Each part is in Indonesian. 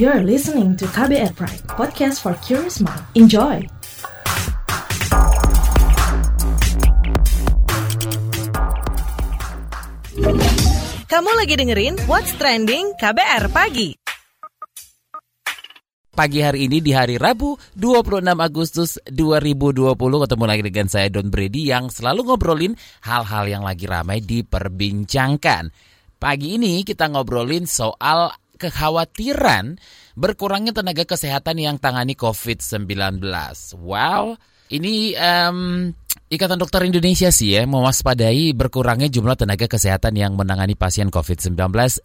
You're listening to KBR Pride, podcast for curious mind. Enjoy! Kamu lagi dengerin What's Trending KBR Pagi. Pagi hari ini di hari Rabu 26 Agustus 2020 ketemu lagi dengan saya Don Brady yang selalu ngobrolin hal-hal yang lagi ramai diperbincangkan. Pagi ini kita ngobrolin soal kekhawatiran berkurangnya tenaga kesehatan yang tangani COVID-19. Wow, ini um, Ikatan Dokter Indonesia sih ya mewaspadai berkurangnya jumlah tenaga kesehatan yang menangani pasien COVID-19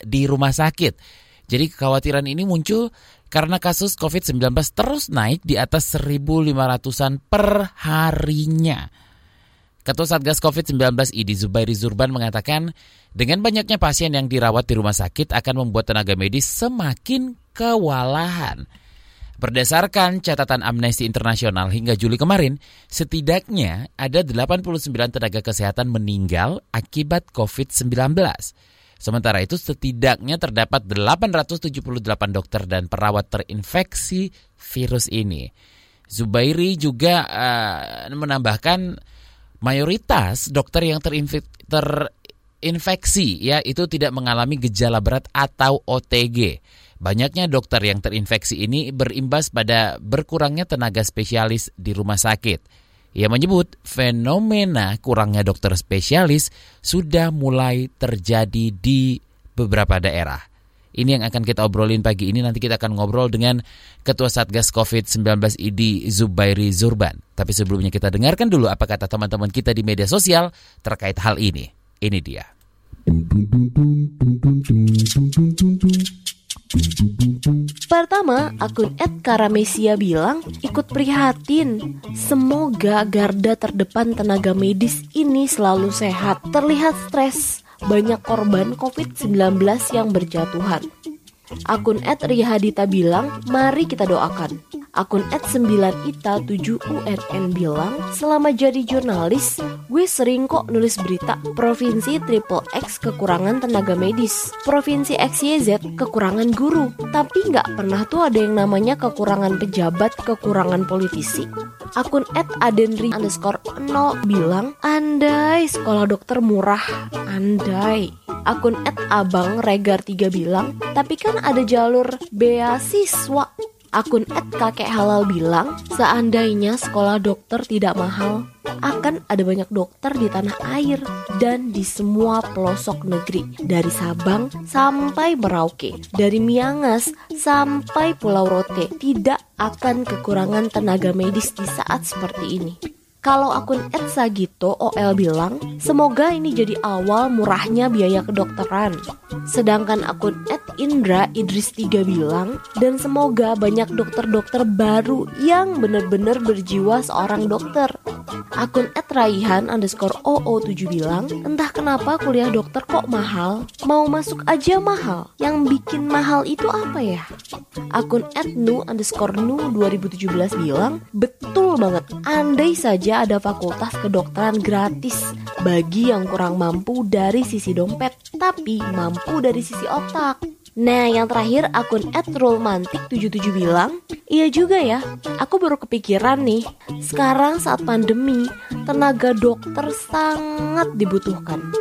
di rumah sakit. Jadi kekhawatiran ini muncul karena kasus COVID-19 terus naik di atas 1.500-an per harinya. Ketua Satgas COVID-19 Idi Zubairi Zurban mengatakan, dengan banyaknya pasien yang dirawat di rumah sakit akan membuat tenaga medis semakin kewalahan. Berdasarkan catatan Amnesty Internasional hingga Juli kemarin, setidaknya ada 89 tenaga kesehatan meninggal akibat COVID-19. Sementara itu setidaknya terdapat 878 dokter dan perawat terinfeksi virus ini. Zubairi juga uh, menambahkan mayoritas dokter yang terinfeksi, ya itu tidak mengalami gejala berat atau OTG. Banyaknya dokter yang terinfeksi ini berimbas pada berkurangnya tenaga spesialis di rumah sakit. Ia menyebut fenomena kurangnya dokter spesialis sudah mulai terjadi di beberapa daerah. Ini yang akan kita obrolin pagi ini. Nanti kita akan ngobrol dengan Ketua Satgas COVID-19 ID Zubairi Zurban. Tapi sebelumnya kita dengarkan dulu apa kata teman-teman kita di media sosial terkait hal ini. Ini dia. Pertama, akun Ed Karamesia bilang ikut prihatin. Semoga garda terdepan tenaga medis ini selalu sehat. Terlihat stres banyak korban COVID-19 yang berjatuhan. Akun Ed Rihadita bilang, mari kita doakan. Akun Ed 9ita7unn bilang, selama jadi jurnalis, gue sering kok nulis berita Provinsi Triple X kekurangan tenaga medis, Provinsi XYZ kekurangan guru, tapi nggak pernah tuh ada yang namanya kekurangan pejabat, kekurangan politisi. Akun Ed Adenri underscore 0 bilang, andai sekolah dokter murah, andai. Akun Ed Abang Regar 3 bilang, tapi kan ada jalur beasiswa. Akun Ed Kakek Halal bilang, seandainya sekolah dokter tidak mahal, akan ada banyak dokter di tanah air dan di semua pelosok negeri dari Sabang sampai Merauke, dari Miangas sampai Pulau Rote tidak akan kekurangan tenaga medis di saat seperti ini. Kalau akun Etsagito OL bilang, semoga ini jadi awal murahnya biaya kedokteran. Sedangkan akun Ed Indra Idris 3 bilang, dan semoga banyak dokter-dokter baru yang benar-benar berjiwa seorang dokter. Akun Ed Raihan underscore OO7 bilang, entah kenapa kuliah dokter kok mahal, mau masuk aja mahal. Yang bikin mahal itu apa ya? Akun Ed Nu underscore Nu 2017 bilang, betul banget, andai saja ada fakultas kedokteran gratis bagi yang kurang mampu dari sisi dompet, tapi mampu dari sisi otak. Nah, yang terakhir akun @romantik77 bilang, "Iya juga ya. Aku baru kepikiran nih. Sekarang saat pandemi, tenaga dokter sangat dibutuhkan."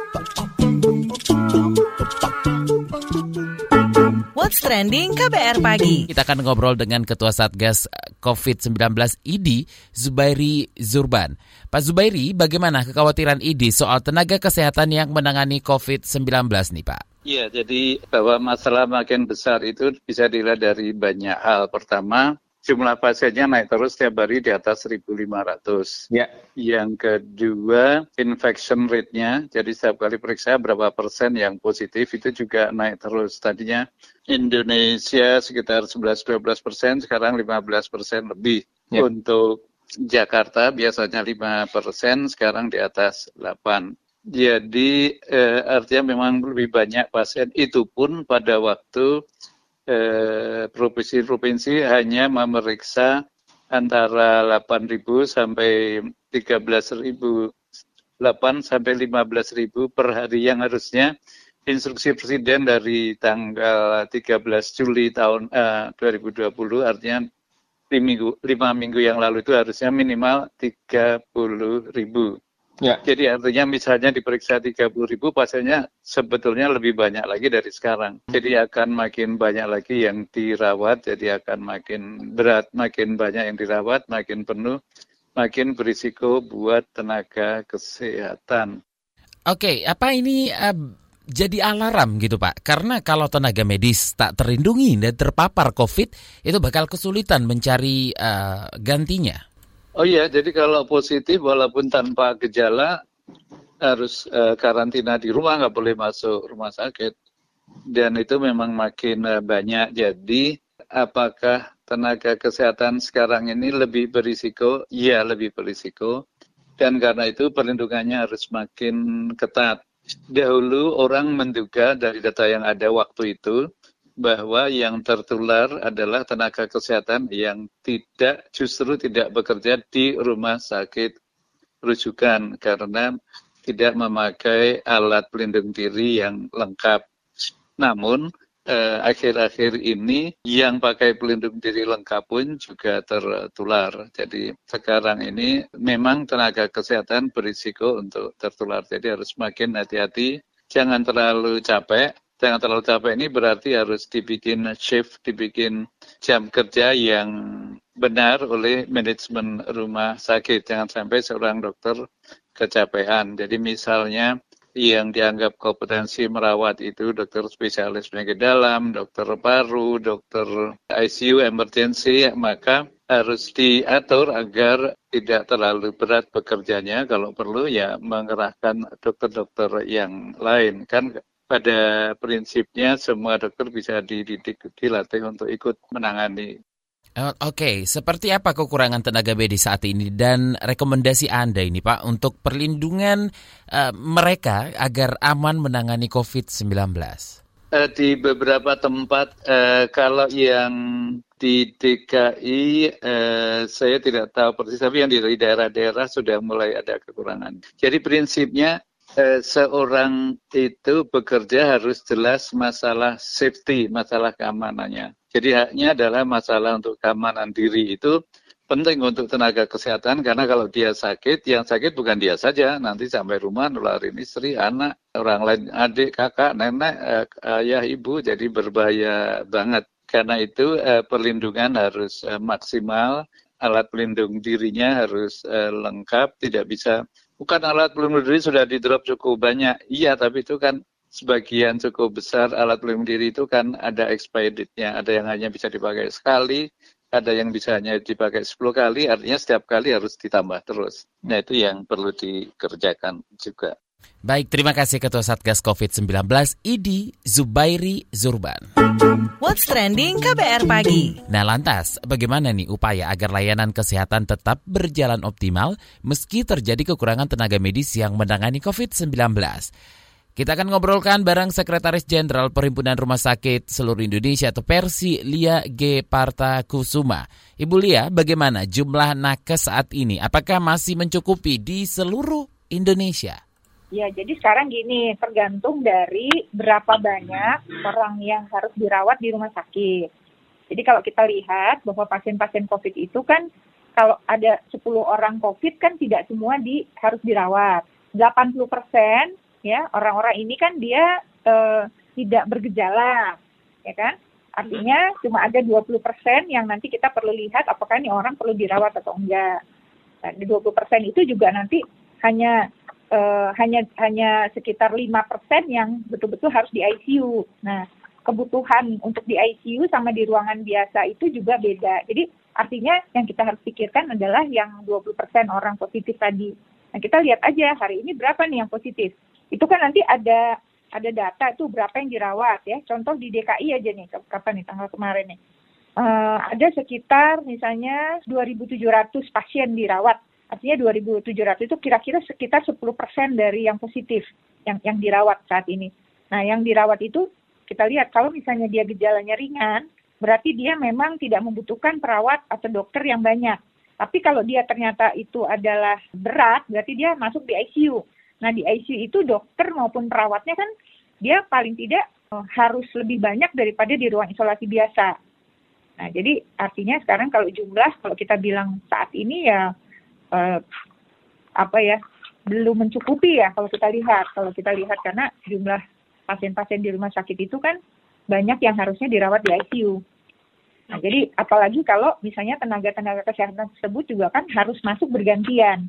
What's Trending KBR Pagi. Kita akan ngobrol dengan Ketua Satgas COVID-19 ID, Zubairi Zurban. Pak Zubairi, bagaimana kekhawatiran ID soal tenaga kesehatan yang menangani COVID-19 nih Pak? Iya, jadi bahwa masalah makin besar itu bisa dilihat dari banyak hal. Pertama, jumlah pasiennya naik terus setiap hari di atas 1.500. Ya. Yang kedua, infection rate-nya, jadi setiap kali periksa berapa persen yang positif itu juga naik terus. Tadinya Indonesia sekitar 11-12 persen, sekarang 15 persen lebih. Ya. Untuk Jakarta biasanya 5 persen, sekarang di atas 8. Jadi eh, artinya memang lebih banyak pasien itu pun pada waktu Eh, provinsi-provinsi hanya memeriksa antara 8.000 sampai 13.000 8 sampai 15.000 per hari yang harusnya instruksi Presiden dari tanggal 13 Juli tahun uh, 2020 artinya di minggu, lima minggu yang lalu itu harusnya minimal 30 ribu. Ya. Jadi artinya misalnya diperiksa 30 ribu pasiennya sebetulnya lebih banyak lagi dari sekarang. Jadi akan makin banyak lagi yang dirawat, jadi akan makin berat, makin banyak yang dirawat, makin penuh, makin berisiko buat tenaga kesehatan. Oke, apa ini uh, jadi alarm gitu Pak? Karena kalau tenaga medis tak terlindungi dan terpapar COVID, itu bakal kesulitan mencari uh, gantinya. Oh iya, jadi kalau positif walaupun tanpa gejala harus uh, karantina di rumah, nggak boleh masuk rumah sakit. Dan itu memang makin uh, banyak. Jadi apakah tenaga kesehatan sekarang ini lebih berisiko? Iya, lebih berisiko. Dan karena itu perlindungannya harus makin ketat Dahulu orang menduga dari data yang ada waktu itu bahwa yang tertular adalah tenaga kesehatan yang tidak justru tidak bekerja di rumah sakit rujukan karena tidak memakai alat pelindung diri yang lengkap. Namun Eh, akhir-akhir eh, ini yang pakai pelindung diri lengkap pun juga tertular. Jadi sekarang ini memang tenaga kesehatan berisiko untuk tertular. Jadi harus makin hati-hati, jangan terlalu capek. Jangan terlalu capek ini berarti harus dibikin shift, dibikin jam kerja yang benar oleh manajemen rumah sakit. Jangan sampai seorang dokter kecapean. Jadi misalnya yang dianggap kompetensi merawat itu dokter spesialis penyakit dalam, dokter paru, dokter ICU emergency, maka harus diatur agar tidak terlalu berat bekerjanya. Kalau perlu ya mengerahkan dokter-dokter yang lain. Kan pada prinsipnya semua dokter bisa dididik, dilatih untuk ikut menangani Oh, oke, okay. seperti apa kekurangan tenaga medis saat ini dan rekomendasi Anda ini Pak untuk perlindungan uh, mereka agar aman menangani COVID-19? Uh, di beberapa tempat, uh, kalau yang di DKI uh, saya tidak tahu persis, tapi yang di daerah-daerah sudah mulai ada kekurangan. Jadi prinsipnya uh, seorang itu bekerja harus jelas masalah safety, masalah keamanannya. Jadi haknya adalah masalah untuk keamanan diri itu penting untuk tenaga kesehatan karena kalau dia sakit, yang sakit bukan dia saja, nanti sampai rumah nularin istri, anak, orang lain, adik, kakak, nenek, eh, ayah, ibu, jadi berbahaya banget. Karena itu eh, perlindungan harus eh, maksimal, alat pelindung dirinya harus eh, lengkap, tidak bisa bukan alat pelindung diri sudah di drop cukup banyak, iya tapi itu kan sebagian cukup besar alat pelindung diri itu kan ada expired nya ada yang hanya bisa dipakai sekali, ada yang bisa hanya dipakai 10 kali, artinya setiap kali harus ditambah terus. Nah itu yang perlu dikerjakan juga. Baik, terima kasih Ketua Satgas COVID-19 Idi Zubairi Zurban. What's Trending KBR Pagi. Nah lantas, bagaimana nih upaya agar layanan kesehatan tetap berjalan optimal meski terjadi kekurangan tenaga medis yang menangani COVID-19? Kita akan ngobrolkan bareng Sekretaris Jenderal Perhimpunan Rumah Sakit Seluruh Indonesia atau Persi Lia G. Parta Kusuma. Ibu Lia, bagaimana jumlah nakes saat ini? Apakah masih mencukupi di seluruh Indonesia? Ya, jadi sekarang gini, tergantung dari berapa banyak orang yang harus dirawat di rumah sakit. Jadi kalau kita lihat bahwa pasien-pasien COVID itu kan kalau ada 10 orang COVID kan tidak semua di harus dirawat. 80 persen ya orang-orang ini kan dia uh, tidak bergejala ya kan artinya cuma ada 20% yang nanti kita perlu lihat apakah ini orang perlu dirawat atau enggak nah, di 20% itu juga nanti hanya uh, hanya hanya sekitar 5% yang betul-betul harus di ICU nah kebutuhan untuk di ICU sama di ruangan biasa itu juga beda jadi artinya yang kita harus pikirkan adalah yang 20% orang positif tadi nah kita lihat aja hari ini berapa nih yang positif itu kan nanti ada ada data itu berapa yang dirawat ya. Contoh di DKI aja nih kapan nih tanggal kemarin nih. Uh, ada sekitar misalnya 2.700 pasien dirawat. Artinya 2.700 itu kira-kira sekitar 10% dari yang positif yang yang dirawat saat ini. Nah, yang dirawat itu kita lihat kalau misalnya dia gejalanya ringan, berarti dia memang tidak membutuhkan perawat atau dokter yang banyak. Tapi kalau dia ternyata itu adalah berat, berarti dia masuk di ICU. Nah di ICU itu dokter maupun perawatnya kan dia paling tidak uh, harus lebih banyak daripada di ruang isolasi biasa. Nah, jadi artinya sekarang kalau jumlah kalau kita bilang saat ini ya uh, apa ya belum mencukupi ya kalau kita lihat kalau kita lihat karena jumlah pasien-pasien di rumah sakit itu kan banyak yang harusnya dirawat di ICU. Nah, jadi apalagi kalau misalnya tenaga-tenaga kesehatan tersebut juga kan harus masuk bergantian.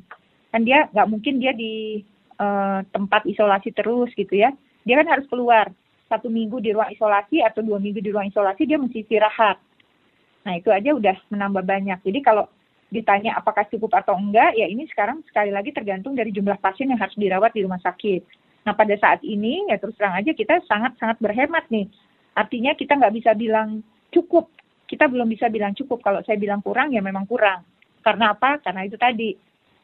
Kan dia nggak mungkin dia di uh, tempat isolasi terus gitu ya. Dia kan harus keluar satu minggu di ruang isolasi atau dua minggu di ruang isolasi dia mesti istirahat. Nah itu aja udah menambah banyak. Jadi kalau ditanya apakah cukup atau enggak, ya ini sekarang sekali lagi tergantung dari jumlah pasien yang harus dirawat di rumah sakit. Nah pada saat ini ya terus terang aja kita sangat-sangat berhemat nih. Artinya kita nggak bisa bilang cukup. Kita belum bisa bilang cukup. Kalau saya bilang kurang ya memang kurang. Karena apa? Karena itu tadi.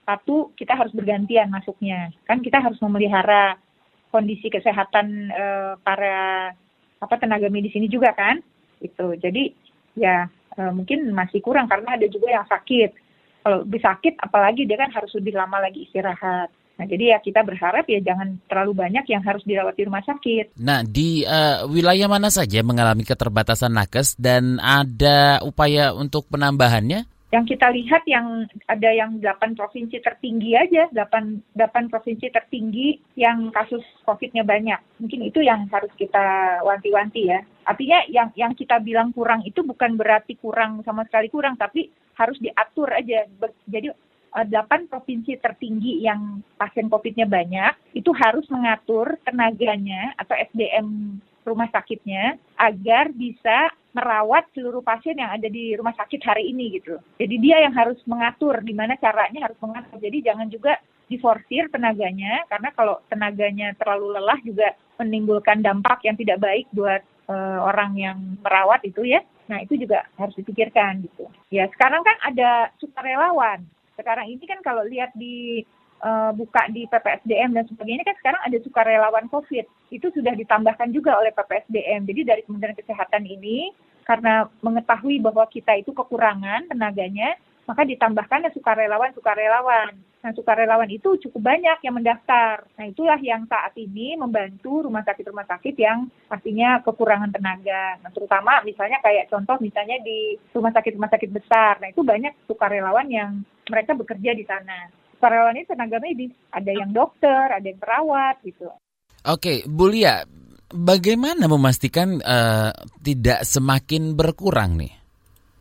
Satu, kita harus bergantian masuknya. Kan kita harus memelihara kondisi kesehatan e, para apa tenaga medis ini juga kan. Itu. Jadi ya e, mungkin masih kurang karena ada juga yang sakit. Kalau lebih sakit apalagi dia kan harus lebih lama lagi istirahat. Nah, jadi ya kita berharap ya jangan terlalu banyak yang harus dirawat di rumah sakit. Nah, di uh, wilayah mana saja mengalami keterbatasan nakes dan ada upaya untuk penambahannya? Yang kita lihat yang ada yang 8 provinsi tertinggi aja, 8, 8 provinsi tertinggi yang kasus COVID-nya banyak. Mungkin itu yang harus kita wanti-wanti ya. Artinya yang yang kita bilang kurang itu bukan berarti kurang sama sekali kurang, tapi harus diatur aja. Jadi 8 eh, provinsi tertinggi yang pasien COVID-nya banyak, itu harus mengatur tenaganya atau SDM rumah sakitnya agar bisa merawat seluruh pasien yang ada di rumah sakit hari ini gitu. Jadi dia yang harus mengatur gimana caranya harus mengatur. Jadi jangan juga diforsir tenaganya karena kalau tenaganya terlalu lelah juga menimbulkan dampak yang tidak baik buat uh, orang yang merawat itu ya. Nah, itu juga harus dipikirkan gitu. Ya, sekarang kan ada sukarelawan sekarang ini kan kalau lihat di uh, buka di PPSDM dan sebagainya kan sekarang ada sukarelawan COVID. Itu sudah ditambahkan juga oleh PPSDM. Jadi dari Kementerian Kesehatan ini karena mengetahui bahwa kita itu kekurangan tenaganya, maka ditambahkan sukarelawan-sukarelawan. Nah, sukarelawan itu cukup banyak yang mendaftar. Nah, itulah yang saat ini membantu rumah sakit-rumah sakit yang artinya kekurangan tenaga. Nah, terutama misalnya kayak contoh misalnya di rumah sakit-rumah sakit besar. Nah, itu banyak sukarelawan yang mereka bekerja di sana. Sukarelawan ini tenaga medis. Ada yang dokter, ada yang perawat gitu. Oke, Bu Lia, bagaimana memastikan uh, tidak semakin berkurang nih?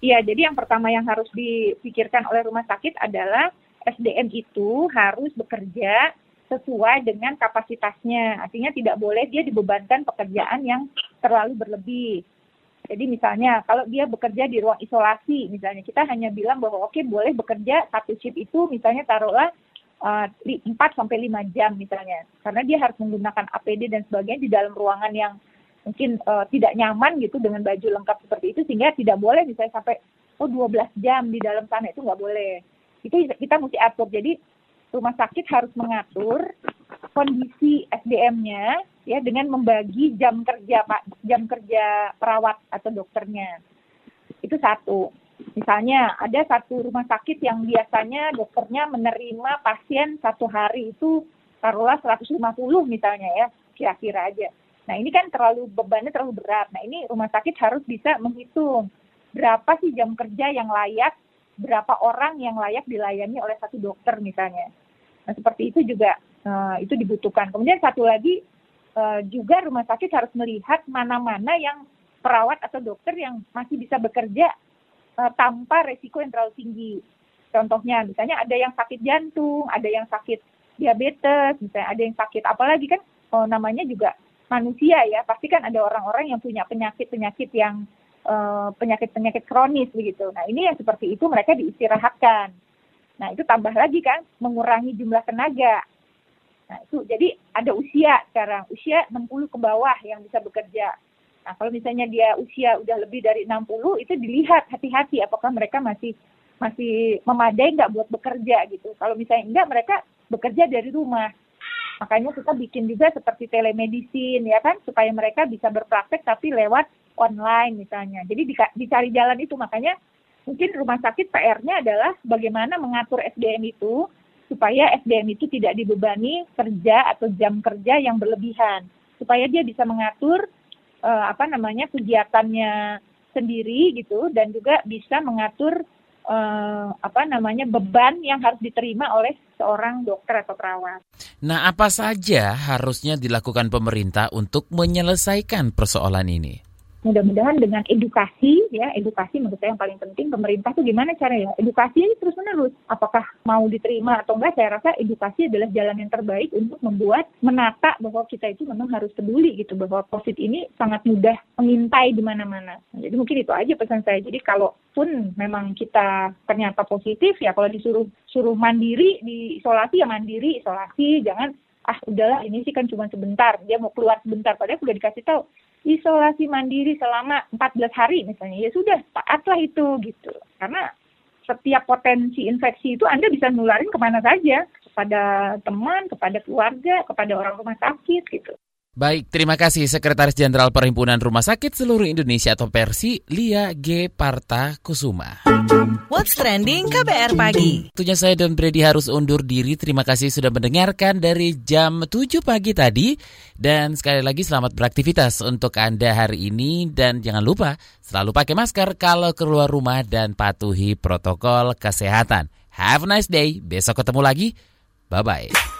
Iya, jadi yang pertama yang harus dipikirkan oleh rumah sakit adalah SDM itu harus bekerja sesuai dengan kapasitasnya. Artinya tidak boleh dia dibebankan pekerjaan yang terlalu berlebih. Jadi misalnya kalau dia bekerja di ruang isolasi, misalnya kita hanya bilang bahwa oke okay, boleh bekerja satu shift itu misalnya taruhlah uh, 4 sampai 5 jam misalnya. Karena dia harus menggunakan APD dan sebagainya di dalam ruangan yang mungkin uh, tidak nyaman gitu dengan baju lengkap seperti itu sehingga tidak boleh misalnya sampai oh 12 jam di dalam sana itu nggak boleh itu kita mesti atur. Jadi rumah sakit harus mengatur kondisi SDM-nya ya dengan membagi jam kerja Pak, jam kerja perawat atau dokternya. Itu satu. Misalnya ada satu rumah sakit yang biasanya dokternya menerima pasien satu hari itu taruhlah 150 misalnya ya, kira-kira aja. Nah ini kan terlalu bebannya terlalu berat. Nah ini rumah sakit harus bisa menghitung berapa sih jam kerja yang layak berapa orang yang layak dilayani oleh satu dokter misalnya. Nah, seperti itu juga uh, itu dibutuhkan. Kemudian satu lagi uh, juga rumah sakit harus melihat mana-mana yang perawat atau dokter yang masih bisa bekerja uh, tanpa resiko yang terlalu tinggi. Contohnya misalnya ada yang sakit jantung, ada yang sakit diabetes, misalnya ada yang sakit apalagi kan oh, namanya juga manusia ya, pasti kan ada orang-orang yang punya penyakit-penyakit yang Eh, penyakit-penyakit kronis begitu. Nah ini yang seperti itu mereka diistirahatkan. Nah itu tambah lagi kan mengurangi jumlah tenaga. Nah itu jadi ada usia sekarang usia 60 ke bawah yang bisa bekerja. Nah kalau misalnya dia usia udah lebih dari 60 itu dilihat hati-hati apakah mereka masih masih memadai nggak buat bekerja gitu. Kalau misalnya enggak mereka bekerja dari rumah. Makanya kita bikin juga seperti telemedicine ya kan supaya mereka bisa berpraktek tapi lewat online misalnya. Jadi dicari jalan itu makanya mungkin rumah sakit PR-nya adalah bagaimana mengatur SDM itu supaya SDM itu tidak dibebani kerja atau jam kerja yang berlebihan. supaya dia bisa mengatur uh, apa namanya kegiatannya sendiri gitu dan juga bisa mengatur uh, apa namanya beban yang harus diterima oleh seorang dokter atau perawat. Nah, apa saja harusnya dilakukan pemerintah untuk menyelesaikan persoalan ini? Mudah-mudahan dengan edukasi ya edukasi menurut saya yang paling penting pemerintah tuh gimana caranya? Edukasi terus menerus apakah mau diterima atau enggak saya rasa edukasi adalah jalan yang terbaik untuk membuat menata bahwa kita itu memang harus peduli gitu bahwa covid ini sangat mudah mengintai di mana-mana. Jadi mungkin itu aja pesan saya. Jadi kalaupun memang kita ternyata positif ya kalau disuruh suruh mandiri di isolasi ya mandiri isolasi jangan ah udahlah ini sih kan cuma sebentar dia mau keluar sebentar. Padahal sudah dikasih tahu isolasi mandiri selama 14 hari misalnya. Ya sudah taatlah itu gitu. Karena setiap potensi infeksi itu Anda bisa nularin ke mana saja. Kepada teman, kepada keluarga, kepada orang rumah sakit gitu. Baik, terima kasih Sekretaris Jenderal Perhimpunan Rumah Sakit Seluruh Indonesia atau Persi, Lia G. Parta Kusuma. What's Trending KBR Pagi. Tentunya saya dan Brady harus undur diri. Terima kasih sudah mendengarkan dari jam 7 pagi tadi. Dan sekali lagi selamat beraktivitas untuk Anda hari ini. Dan jangan lupa selalu pakai masker kalau keluar rumah dan patuhi protokol kesehatan. Have a nice day. Besok ketemu lagi. Bye-bye.